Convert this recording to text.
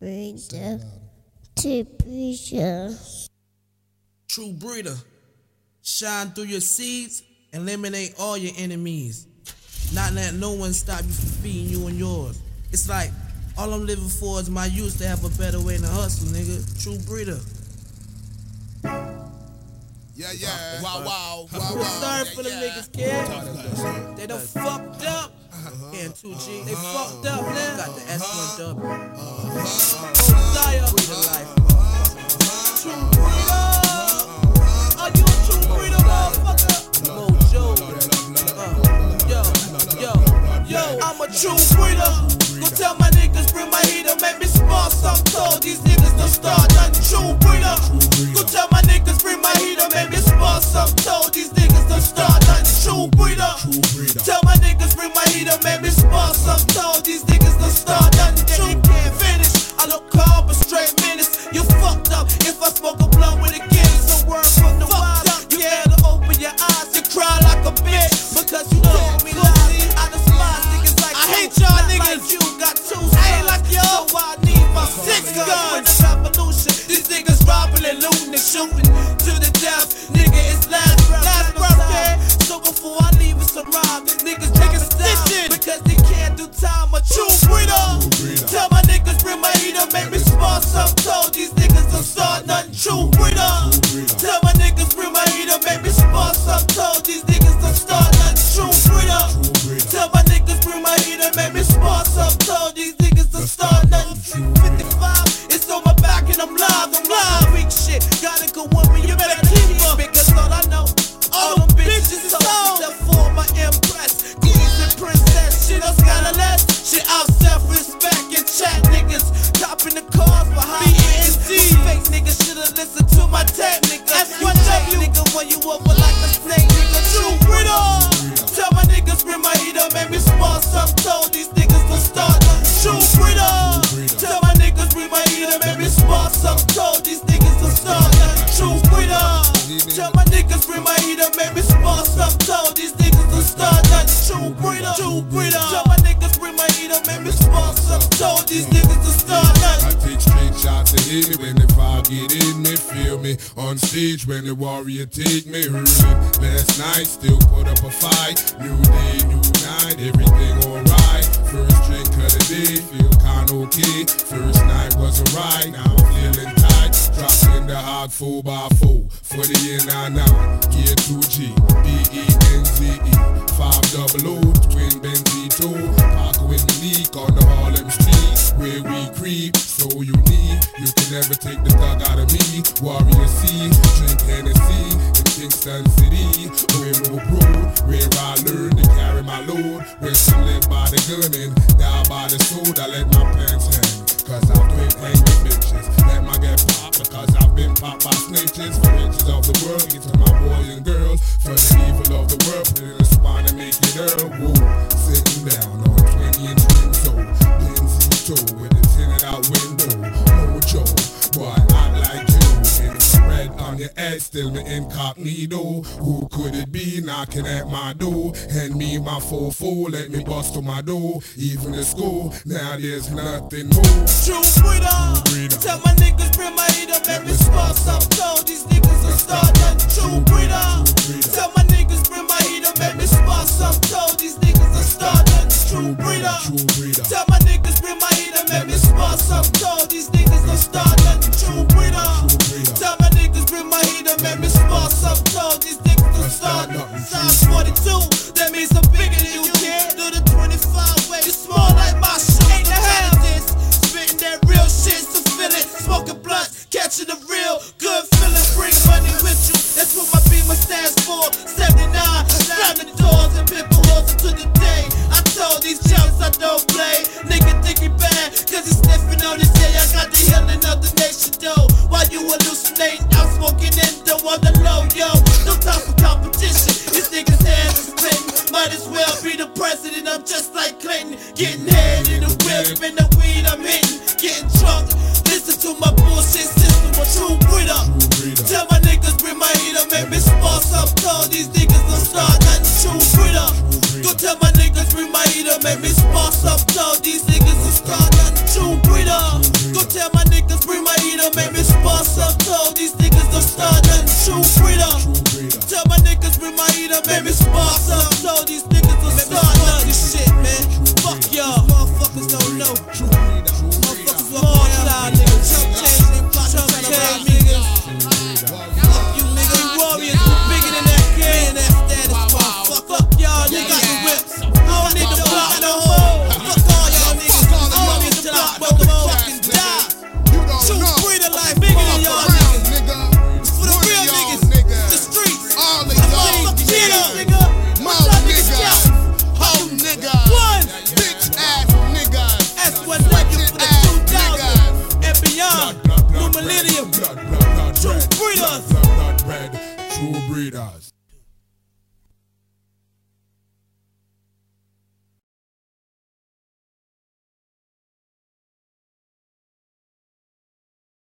breeder, to breeder. True breeder. Shine through your seeds, eliminate all your enemies. Not let no one stop you from feeding you and yours. It's like all I'm living for is my youth to have a better way to hustle, nigga. True breeder. Yeah, yeah. Wow, wow, wow, Feel wow. sorry Yeah, for them yeah. niggas, kid. They done fucked up uh-huh. and 2G. Uh-huh. They fucked up, now. Uh-huh. Got the S1W. Uh-huh. Mosiah uh-huh. the life. Uh-huh. 2.0. to the death. Nigga, it's last. Last Last breath, breath. yeah. So before I leave, it's a rhyme. These niggas dropping snitching. because they can't do time. A true breeder. Tell my niggas bring my heater, make me spark some told these niggas don't start nothing. True breeder. Tell my niggas bring my heater, make me spark some told these niggas don't start nothing. True breeder. Tell my niggas bring my heater, make me spark some told these niggas don't start I take straight shots to hit me. When the fire get in me Feel me. On stage when the warrior take me. Heard last night, still put up a fight. New day, new night, everything alright. First drink of the day, feel kinda okay. First night was alright, now I'm feeling tight. Dropped in the hog 4 by 4 for the N99 Gear 2G, B-E-N-Z-E 5 double O, twin Benzie 2 You can never take the thug out of me. Warrior C, drink Hennessy in Kingston City, Railroad Road, where I learned to carry my load. Where some live by the gun and die by the sword. I let my pants hang, cause I've been hang bitches. Let my get popped because I've been popped by snitches. For riches of the world, get to my boy and girls. For the evil of the world, put in a spine and make it earl. Still me incognito. Who could it be knocking at my door? Hand me my 4-4, let me bust to my door. Even in school, now there's nothing more. True breeder. Tell my niggas bring my heater, make me spark some told these niggas will start. True breeder. Tell my niggas bring my heater, make me spark some told these niggas will start. True breeder. Tell my niggas bring my heater, make me spark some told these niggas stands Make me sparks up though. These niggas is called a true breeder. Go tell my niggas bring my heater. Make me sparks up though. These niggas don't start a true breeder. Tell my niggas bring my heater. Make me sparks up though. These